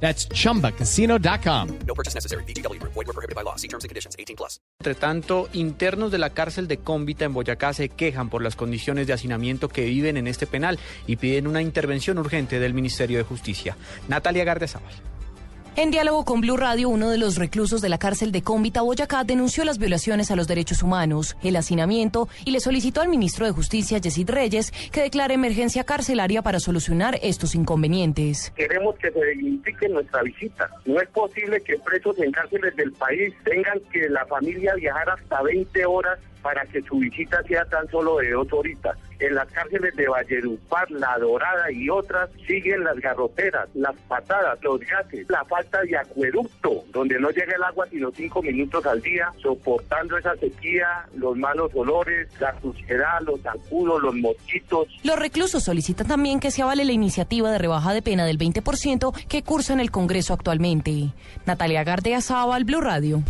That's chumbacasino.com. No purchase necessary. BGW. Void were prohibited by law. See terms and conditions. 18 plus. Entre tanto, internos de la cárcel de Cómbita en Boyacá se quejan por las condiciones de hacinamiento que viven en este penal y piden una intervención urgente del Ministerio de Justicia. Natalia Gardezábal. En diálogo con Blue Radio, uno de los reclusos de la cárcel de Cómbita, Boyacá, denunció las violaciones a los derechos humanos, el hacinamiento y le solicitó al ministro de Justicia, Yesid Reyes, que declare emergencia carcelaria para solucionar estos inconvenientes. Queremos que se dignifique nuestra visita. No es posible que presos en cárceles del país tengan que la familia viajar hasta 20 horas para que su visita sea tan solo de dos horitas. En las cárceles de Valledupar, La Dorada y otras siguen las garroteras, las patadas, los gases, la falta de acueducto, donde no llega el agua sino cinco minutos al día, soportando esa sequía, los malos olores, la suciedad, los zancudos, los mosquitos. Los reclusos solicitan también que se avale la iniciativa de rebaja de pena del 20% que cursa en el Congreso actualmente. Natalia Gardea Sábal, Blue Radio.